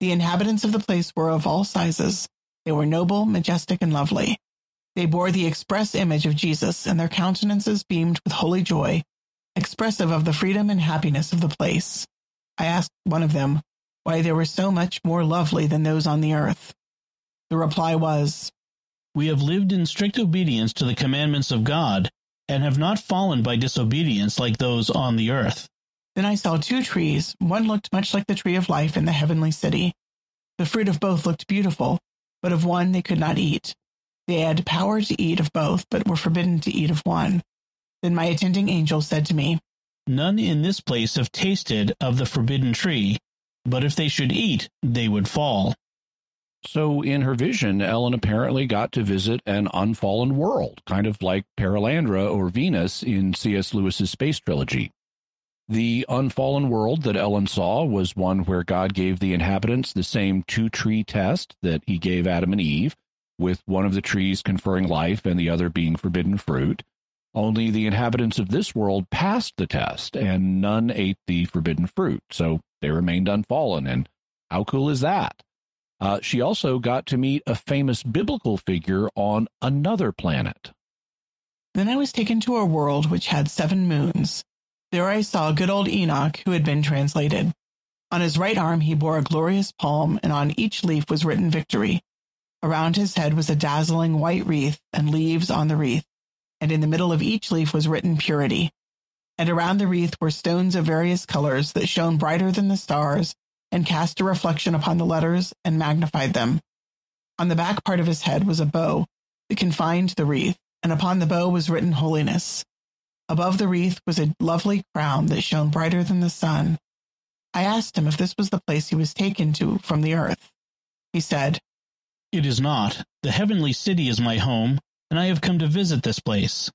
The inhabitants of the place were of all sizes. They were noble, majestic, and lovely. They bore the express image of Jesus, and their countenances beamed with holy joy, expressive of the freedom and happiness of the place. I asked one of them why they were so much more lovely than those on the earth. The reply was, We have lived in strict obedience to the commandments of God, and have not fallen by disobedience like those on the earth. Then I saw two trees. One looked much like the tree of life in the heavenly city. The fruit of both looked beautiful, but of one they could not eat. They had power to eat of both, but were forbidden to eat of one. Then my attending angel said to me, None in this place have tasted of the forbidden tree, but if they should eat, they would fall. So, in her vision, Ellen apparently got to visit an unfallen world, kind of like Perelandra or Venus in C.S. Lewis's space trilogy. The unfallen world that Ellen saw was one where God gave the inhabitants the same two tree test that he gave Adam and Eve, with one of the trees conferring life and the other being forbidden fruit. Only the inhabitants of this world passed the test, and none ate the forbidden fruit, so they remained unfallen. And how cool is that? Uh, she also got to meet a famous biblical figure on another planet. Then I was taken to a world which had seven moons. There I saw good old Enoch, who had been translated. On his right arm he bore a glorious palm, and on each leaf was written victory. Around his head was a dazzling white wreath, and leaves on the wreath, and in the middle of each leaf was written purity. And around the wreath were stones of various colors that shone brighter than the stars, and cast a reflection upon the letters and magnified them. On the back part of his head was a bow that confined the wreath, and upon the bow was written holiness. Above the wreath was a lovely crown that shone brighter than the sun. I asked him if this was the place he was taken to from the earth. He said, It is not. The heavenly city is my home, and I have come to visit this place.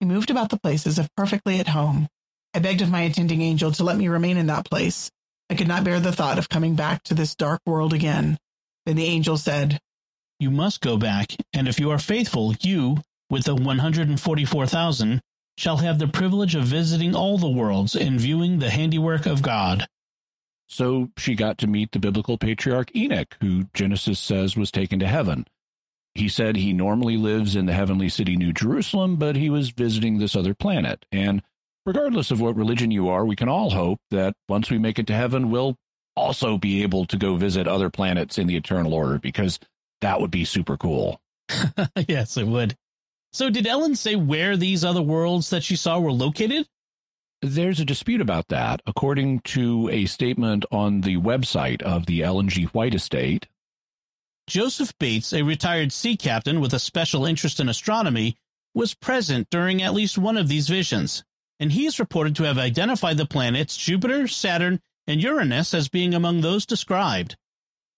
He moved about the place as if perfectly at home. I begged of my attending angel to let me remain in that place, I could not bear the thought of coming back to this dark world again. Then the angel said, You must go back, and if you are faithful, you, with the 144,000, shall have the privilege of visiting all the worlds and viewing the handiwork of God. So she got to meet the biblical patriarch Enoch, who Genesis says was taken to heaven. He said he normally lives in the heavenly city New Jerusalem, but he was visiting this other planet. And regardless of what religion you are, we can all hope that once we make it to heaven, we'll also be able to go visit other planets in the eternal order because that would be super cool. yes, it would. So, did Ellen say where these other worlds that she saw were located? There's a dispute about that. According to a statement on the website of the Ellen G. White estate, Joseph Bates, a retired sea captain with a special interest in astronomy, was present during at least one of these visions and he is reported to have identified the planets Jupiter, Saturn, and Uranus as being among those described.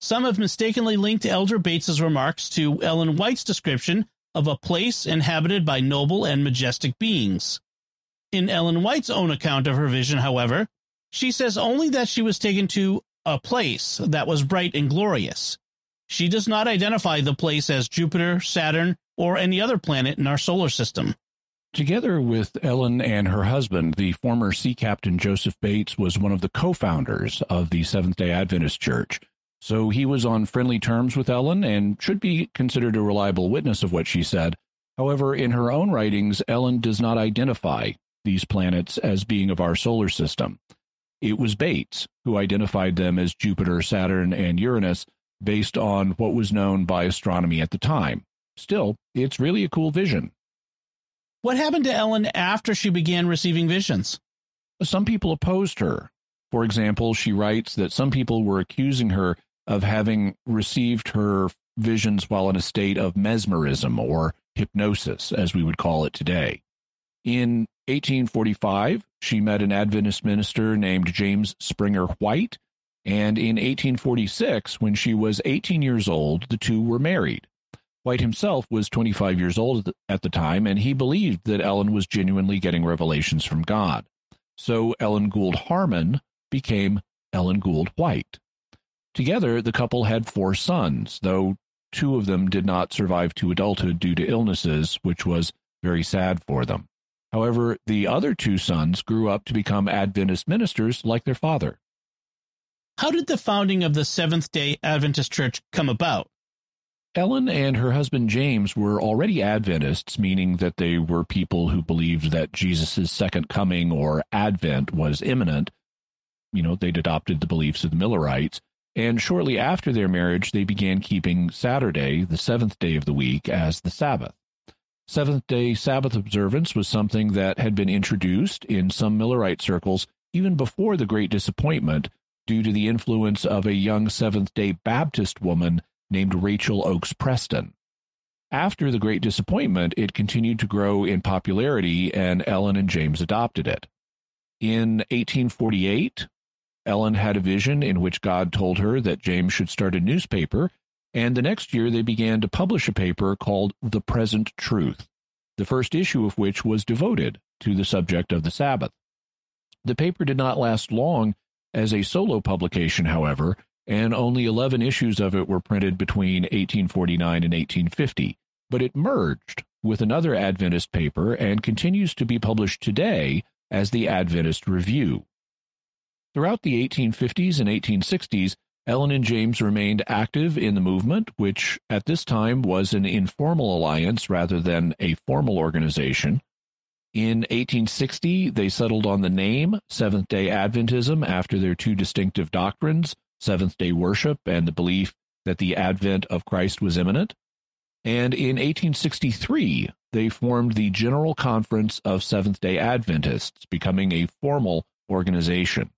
Some have mistakenly linked Elder Bates's remarks to Ellen White's description of a place inhabited by noble and majestic beings. In Ellen White's own account of her vision, however, she says only that she was taken to a place that was bright and glorious. She does not identify the place as Jupiter, Saturn, or any other planet in our solar system. Together with Ellen and her husband, the former sea captain Joseph Bates was one of the co founders of the Seventh day Adventist Church. So he was on friendly terms with Ellen and should be considered a reliable witness of what she said. However, in her own writings, Ellen does not identify these planets as being of our solar system. It was Bates who identified them as Jupiter, Saturn, and Uranus based on what was known by astronomy at the time. Still, it's really a cool vision. What happened to Ellen after she began receiving visions? Some people opposed her. For example, she writes that some people were accusing her of having received her visions while in a state of mesmerism or hypnosis, as we would call it today. In 1845, she met an Adventist minister named James Springer White, and in 1846, when she was 18 years old, the two were married. White himself was 25 years old at the time, and he believed that Ellen was genuinely getting revelations from God. So Ellen Gould Harmon became Ellen Gould White. Together, the couple had four sons, though two of them did not survive to adulthood due to illnesses, which was very sad for them. However, the other two sons grew up to become Adventist ministers like their father. How did the founding of the Seventh day Adventist Church come about? Ellen and her husband James were already Adventists, meaning that they were people who believed that Jesus' second coming or advent was imminent. You know, they'd adopted the beliefs of the Millerites. And shortly after their marriage, they began keeping Saturday, the seventh day of the week, as the Sabbath. Seventh day Sabbath observance was something that had been introduced in some Millerite circles even before the Great Disappointment, due to the influence of a young Seventh day Baptist woman named Rachel Oakes Preston. After the Great Disappointment, it continued to grow in popularity, and Ellen and James adopted it. In 1848, Ellen had a vision in which God told her that James should start a newspaper, and the next year they began to publish a paper called The Present Truth, the first issue of which was devoted to the subject of the Sabbath. The paper did not last long as a solo publication, however, and only 11 issues of it were printed between 1849 and 1850, but it merged with another Adventist paper and continues to be published today as the Adventist Review. Throughout the 1850s and 1860s, Ellen and James remained active in the movement, which at this time was an informal alliance rather than a formal organization. In 1860, they settled on the name Seventh day Adventism after their two distinctive doctrines Seventh day worship and the belief that the advent of Christ was imminent. And in 1863, they formed the General Conference of Seventh day Adventists, becoming a formal organization.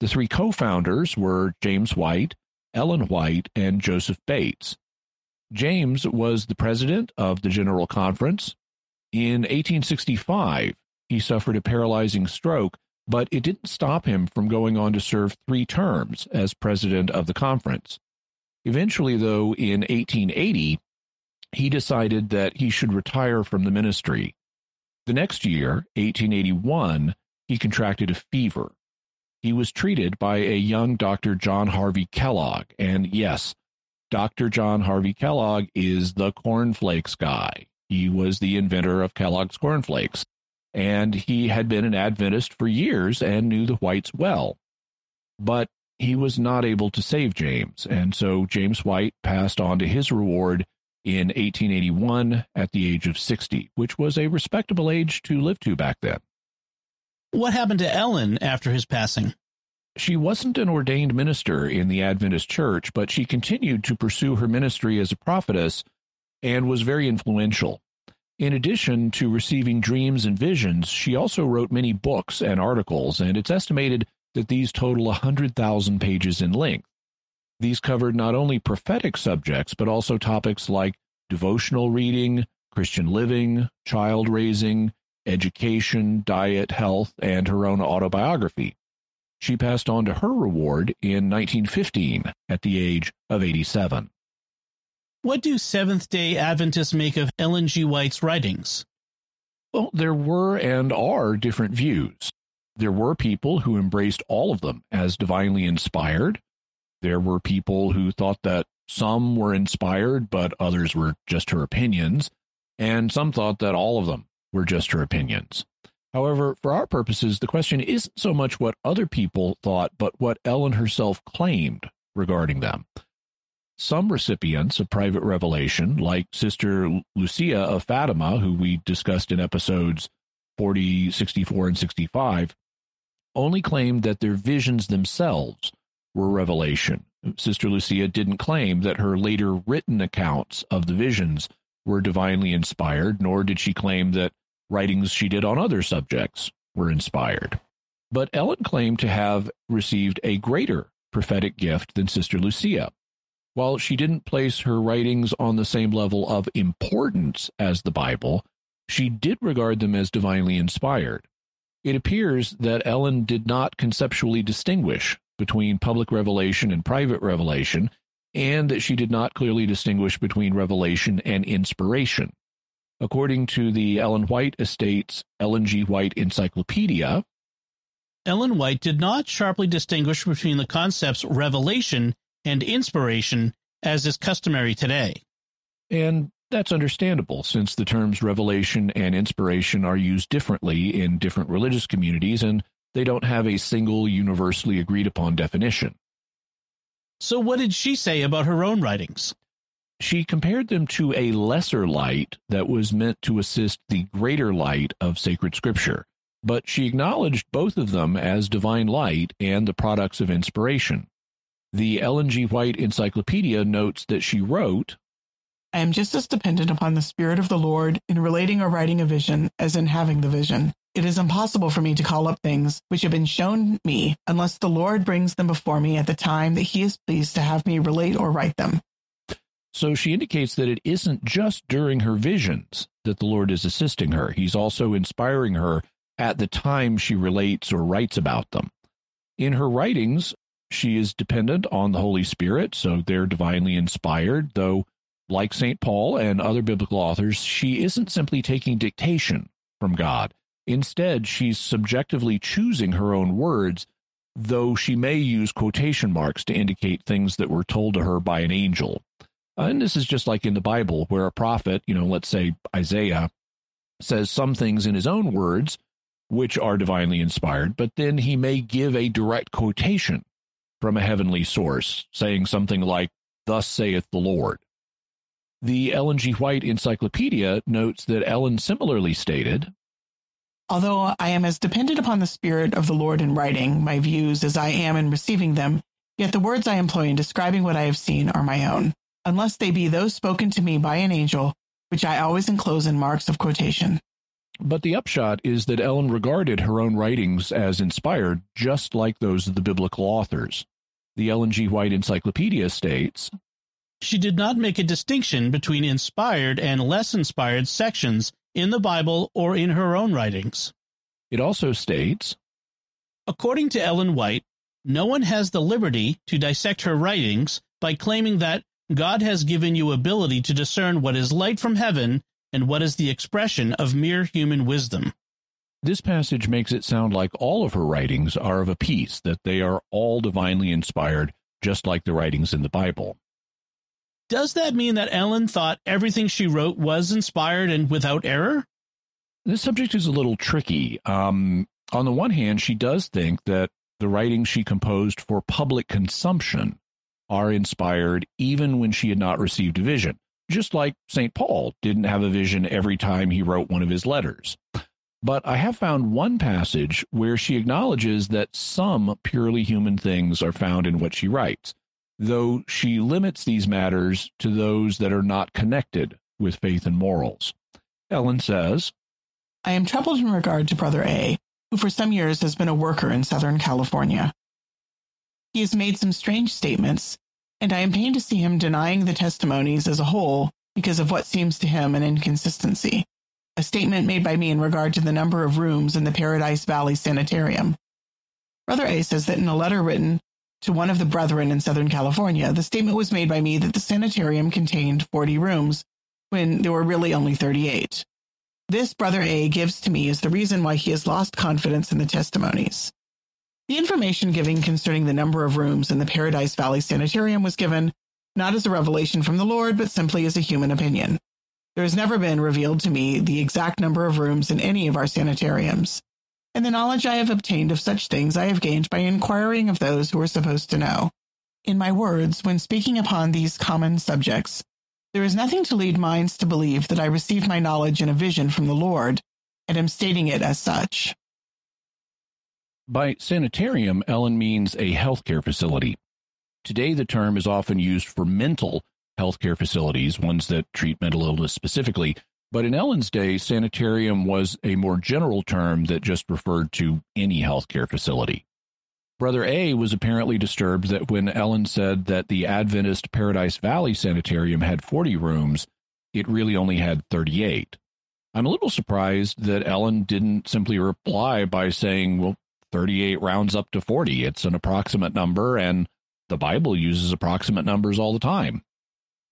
The three co founders were James White, Ellen White, and Joseph Bates. James was the president of the General Conference, in 1865, he suffered a paralyzing stroke, but it didn't stop him from going on to serve three terms as president of the conference. Eventually, though, in 1880, he decided that he should retire from the ministry. The next year, 1881, he contracted a fever. He was treated by a young Dr. John Harvey Kellogg, and yes, Dr. John Harvey Kellogg is the cornflakes guy. He was the inventor of Kellogg's Corn Flakes, and he had been an Adventist for years and knew the whites well. But he was not able to save James, and so James White passed on to his reward in 1881 at the age of 60, which was a respectable age to live to back then. What happened to Ellen after his passing? She wasn't an ordained minister in the Adventist church, but she continued to pursue her ministry as a prophetess and was very influential. In addition to receiving dreams and visions, she also wrote many books and articles, and it's estimated that these total 100,000 pages in length. These covered not only prophetic subjects, but also topics like devotional reading, Christian living, child raising, education, diet, health, and her own autobiography. She passed on to her reward in 1915 at the age of 87. What do Seventh day Adventists make of Ellen G. White's writings? Well, there were and are different views. There were people who embraced all of them as divinely inspired. There were people who thought that some were inspired, but others were just her opinions. And some thought that all of them were just her opinions. However, for our purposes, the question isn't so much what other people thought, but what Ellen herself claimed regarding them. Some recipients of private revelation, like Sister Lucia of Fatima, who we discussed in episodes 40, 64, and 65, only claimed that their visions themselves were revelation. Sister Lucia didn't claim that her later written accounts of the visions were divinely inspired, nor did she claim that writings she did on other subjects were inspired. But Ellen claimed to have received a greater prophetic gift than Sister Lucia. While she didn't place her writings on the same level of importance as the Bible, she did regard them as divinely inspired. It appears that Ellen did not conceptually distinguish between public revelation and private revelation, and that she did not clearly distinguish between revelation and inspiration. According to the Ellen White Estates Ellen G. White Encyclopedia, Ellen White did not sharply distinguish between the concepts revelation and inspiration as is customary today. And that's understandable since the terms revelation and inspiration are used differently in different religious communities and they don't have a single universally agreed upon definition. So, what did she say about her own writings? She compared them to a lesser light that was meant to assist the greater light of sacred scripture, but she acknowledged both of them as divine light and the products of inspiration. The Ellen G. White Encyclopedia notes that she wrote, I am just as dependent upon the Spirit of the Lord in relating or writing a vision as in having the vision. It is impossible for me to call up things which have been shown me unless the Lord brings them before me at the time that he is pleased to have me relate or write them. So she indicates that it isn't just during her visions that the Lord is assisting her. He's also inspiring her at the time she relates or writes about them. In her writings, she is dependent on the Holy Spirit, so they're divinely inspired, though, like St. Paul and other biblical authors, she isn't simply taking dictation from God. Instead, she's subjectively choosing her own words, though she may use quotation marks to indicate things that were told to her by an angel. And this is just like in the Bible, where a prophet, you know, let's say Isaiah, says some things in his own words, which are divinely inspired, but then he may give a direct quotation from a heavenly source, saying something like, Thus saith the Lord. The Ellen G. White Encyclopedia notes that Ellen similarly stated, Although I am as dependent upon the Spirit of the Lord in writing my views as I am in receiving them, yet the words I employ in describing what I have seen are my own unless they be those spoken to me by an angel, which I always enclose in marks of quotation. But the upshot is that Ellen regarded her own writings as inspired, just like those of the biblical authors. The Ellen G. White Encyclopedia states She did not make a distinction between inspired and less inspired sections in the Bible or in her own writings. It also states According to Ellen White, no one has the liberty to dissect her writings by claiming that God has given you ability to discern what is light from heaven and what is the expression of mere human wisdom. This passage makes it sound like all of her writings are of a piece, that they are all divinely inspired, just like the writings in the Bible. Does that mean that Ellen thought everything she wrote was inspired and without error? This subject is a little tricky. Um, on the one hand, she does think that the writings she composed for public consumption are inspired even when she had not received a vision, just like St. Paul didn't have a vision every time he wrote one of his letters. But I have found one passage where she acknowledges that some purely human things are found in what she writes, though she limits these matters to those that are not connected with faith and morals. Ellen says, I am troubled in regard to Brother A, who for some years has been a worker in Southern California. He has made some strange statements, and I am pained to see him denying the testimonies as a whole because of what seems to him an inconsistency. A statement made by me in regard to the number of rooms in the Paradise Valley Sanitarium. Brother A says that in a letter written to one of the brethren in Southern California, the statement was made by me that the sanitarium contained 40 rooms when there were really only 38. This Brother A gives to me as the reason why he has lost confidence in the testimonies. The information given concerning the number of rooms in the Paradise Valley Sanitarium was given not as a revelation from the Lord, but simply as a human opinion. There has never been revealed to me the exact number of rooms in any of our sanitariums, and the knowledge I have obtained of such things I have gained by inquiring of those who are supposed to know. In my words, when speaking upon these common subjects, there is nothing to lead minds to believe that I receive my knowledge in a vision from the Lord, and am stating it as such. By sanitarium, Ellen means a healthcare facility. Today, the term is often used for mental healthcare facilities, ones that treat mental illness specifically. But in Ellen's day, sanitarium was a more general term that just referred to any healthcare facility. Brother A was apparently disturbed that when Ellen said that the Adventist Paradise Valley Sanitarium had 40 rooms, it really only had 38. I'm a little surprised that Ellen didn't simply reply by saying, well, 38 rounds up to 40. It's an approximate number, and the Bible uses approximate numbers all the time.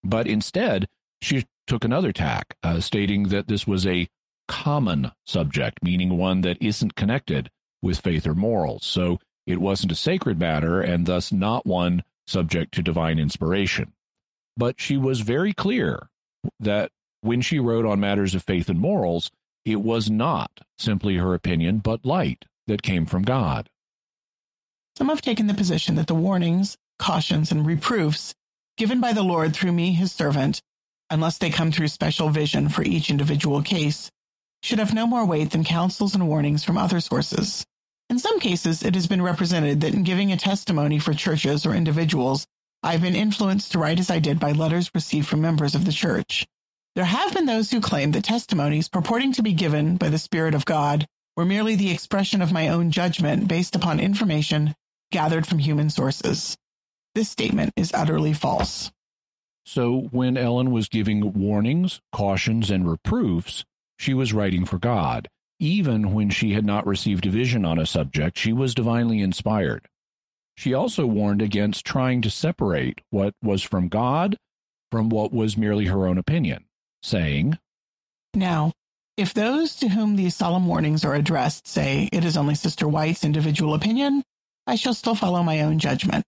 But instead, she took another tack, uh, stating that this was a common subject, meaning one that isn't connected with faith or morals. So it wasn't a sacred matter, and thus not one subject to divine inspiration. But she was very clear that when she wrote on matters of faith and morals, it was not simply her opinion, but light that came from God. Some have taken the position that the warnings, cautions, and reproofs given by the Lord through me, his servant, unless they come through special vision for each individual case, should have no more weight than counsels and warnings from other sources. In some cases, it has been represented that in giving a testimony for churches or individuals I've been influenced to write as I did by letters received from members of the church. There have been those who claim that testimonies purporting to be given by the Spirit of God were merely the expression of my own judgment based upon information gathered from human sources. This statement is utterly false. So, when Ellen was giving warnings, cautions, and reproofs, she was writing for God. Even when she had not received a vision on a subject, she was divinely inspired. She also warned against trying to separate what was from God from what was merely her own opinion, saying, Now, if those to whom these solemn warnings are addressed say it is only Sister White's individual opinion, I shall still follow my own judgment.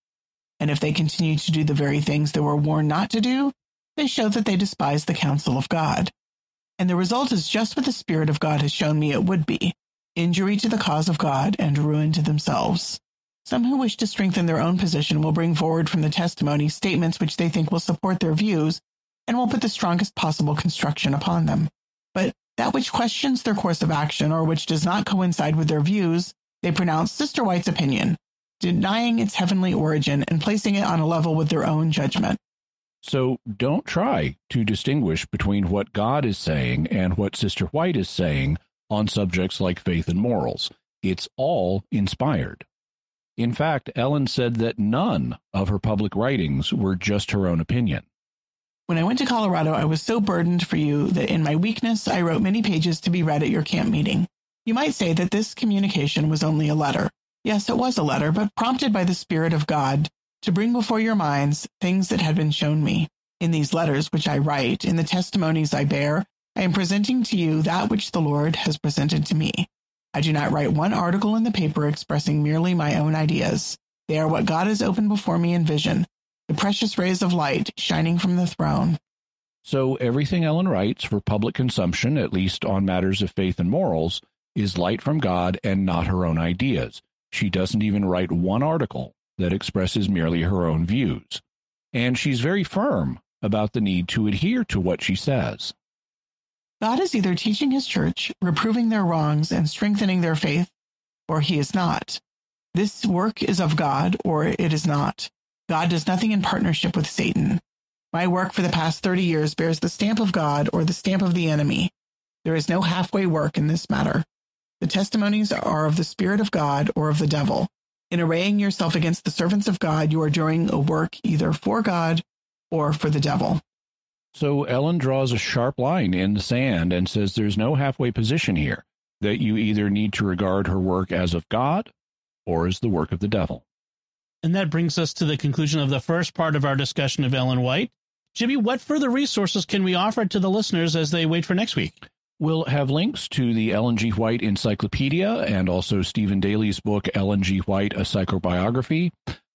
And if they continue to do the very things they were warned not to do, they show that they despise the counsel of God. And the result is just what the Spirit of God has shown me it would be injury to the cause of God and ruin to themselves. Some who wish to strengthen their own position will bring forward from the testimony statements which they think will support their views and will put the strongest possible construction upon them. But that which questions their course of action or which does not coincide with their views, they pronounce Sister White's opinion, denying its heavenly origin and placing it on a level with their own judgment. So don't try to distinguish between what God is saying and what Sister White is saying on subjects like faith and morals. It's all inspired. In fact, Ellen said that none of her public writings were just her own opinion. When I went to Colorado, I was so burdened for you that in my weakness, I wrote many pages to be read at your camp meeting. You might say that this communication was only a letter. Yes, it was a letter, but prompted by the Spirit of God to bring before your minds things that had been shown me. In these letters which I write, in the testimonies I bear, I am presenting to you that which the Lord has presented to me. I do not write one article in the paper expressing merely my own ideas. They are what God has opened before me in vision, the precious rays of light shining from the throne. So everything Ellen writes for public consumption, at least on matters of faith and morals, is light from God and not her own ideas. She doesn't even write one article that expresses merely her own views. And she's very firm about the need to adhere to what she says. God is either teaching his church, reproving their wrongs, and strengthening their faith, or he is not. This work is of God, or it is not. God does nothing in partnership with Satan. My work for the past 30 years bears the stamp of God or the stamp of the enemy. There is no halfway work in this matter. The testimonies are of the Spirit of God or of the devil. In arraying yourself against the servants of God, you are doing a work either for God or for the devil. So Ellen draws a sharp line in the sand and says there's no halfway position here, that you either need to regard her work as of God or as the work of the devil. And that brings us to the conclusion of the first part of our discussion of Ellen White. Jimmy, what further resources can we offer to the listeners as they wait for next week? We'll have links to the Ellen G. White Encyclopedia and also Stephen Daily's book, Ellen G. White, A Psychobiography.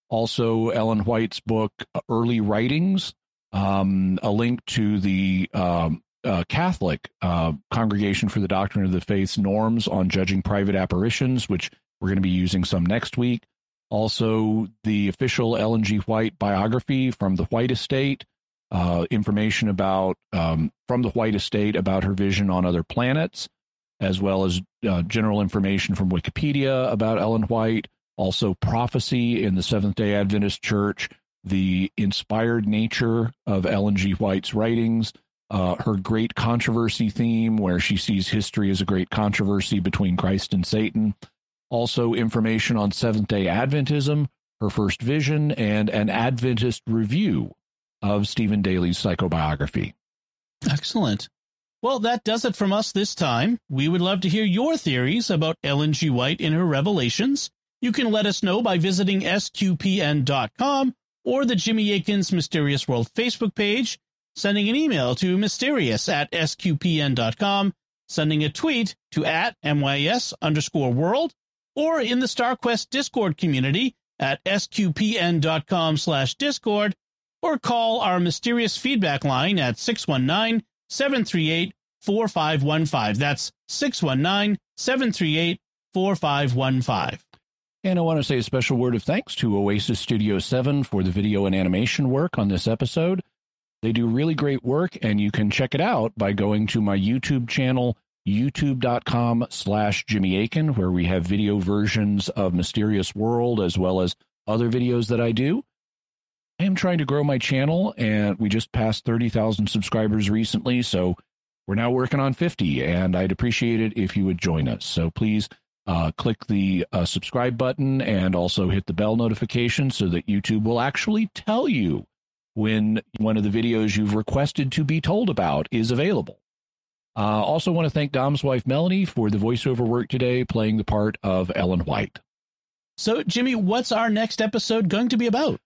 Also, Ellen White's book, Early Writings, um, a link to the um, uh, Catholic uh, Congregation for the Doctrine of the Faith's norms on judging private apparitions, which we're going to be using some next week. Also, the official Ellen G. White biography from the White Estate, uh, information about um, from the White Estate about her vision on other planets, as well as uh, general information from Wikipedia about Ellen White. Also, prophecy in the Seventh Day Adventist Church, the inspired nature of Ellen G. White's writings, uh, her great controversy theme, where she sees history as a great controversy between Christ and Satan. Also, information on Seventh day Adventism, her first vision, and an Adventist review of Stephen Daily's psychobiography. Excellent. Well, that does it from us this time. We would love to hear your theories about Ellen G. White and her revelations. You can let us know by visiting sqpn.com or the Jimmy Akin's Mysterious World Facebook page, sending an email to mysterious at sqpn.com, sending a tweet to at mys underscore world, or in the StarQuest Discord community at sqpn.com slash discord, or call our mysterious feedback line at 619 738 4515. That's 619 738 4515. And I want to say a special word of thanks to Oasis Studio 7 for the video and animation work on this episode. They do really great work, and you can check it out by going to my YouTube channel, youtube.com slash Jimmy Akin, where we have video versions of Mysterious World as well as other videos that I do. I am trying to grow my channel, and we just passed 30,000 subscribers recently. So we're now working on 50, and I'd appreciate it if you would join us. So please uh, click the uh, subscribe button and also hit the bell notification so that YouTube will actually tell you when one of the videos you've requested to be told about is available. Uh, also, want to thank Dom's wife Melanie for the voiceover work today, playing the part of Ellen White. So, Jimmy, what's our next episode going to be about?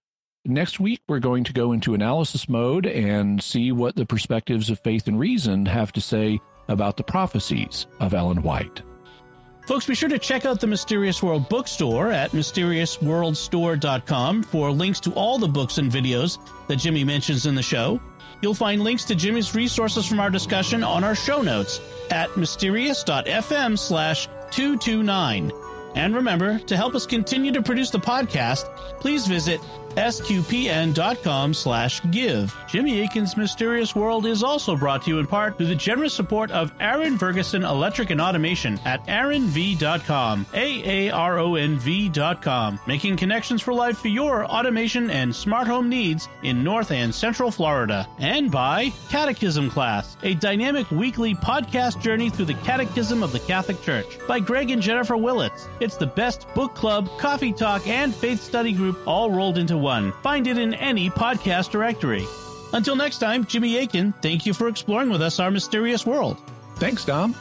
Next week, we're going to go into analysis mode and see what the perspectives of faith and reason have to say about the prophecies of Ellen White. Folks, be sure to check out the Mysterious World bookstore at mysteriousworldstore.com for links to all the books and videos that Jimmy mentions in the show. You'll find links to Jimmy's resources from our discussion on our show notes at mysterious.fm slash 229. And remember, to help us continue to produce the podcast, please visit sqpn.com slash give. Jimmy Akin's Mysterious World is also brought to you in part through the generous support of Aaron Ferguson Electric and Automation at aaronv.com, A-A-R-O-N-V.com, making connections for life for your automation and smart home needs in North and Central Florida. And by Catechism Class, a dynamic weekly podcast journey through the Catechism of the Catholic Church by Greg and Jennifer Willits. It's the best book club, coffee talk, and faith study group all rolled into one. Find it in any podcast directory. Until next time, Jimmy Akin, thank you for exploring with us our mysterious world. Thanks, Dom.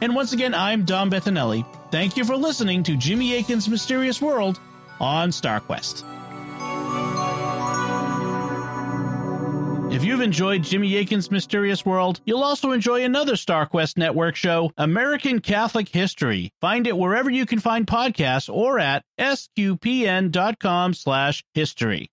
And once again, I'm Dom Bettinelli. Thank you for listening to Jimmy Akin's Mysterious World on StarQuest. If you've enjoyed Jimmy Akin's Mysterious World, you'll also enjoy another StarQuest Network show, American Catholic History. Find it wherever you can find podcasts or at sqpn.com slash history.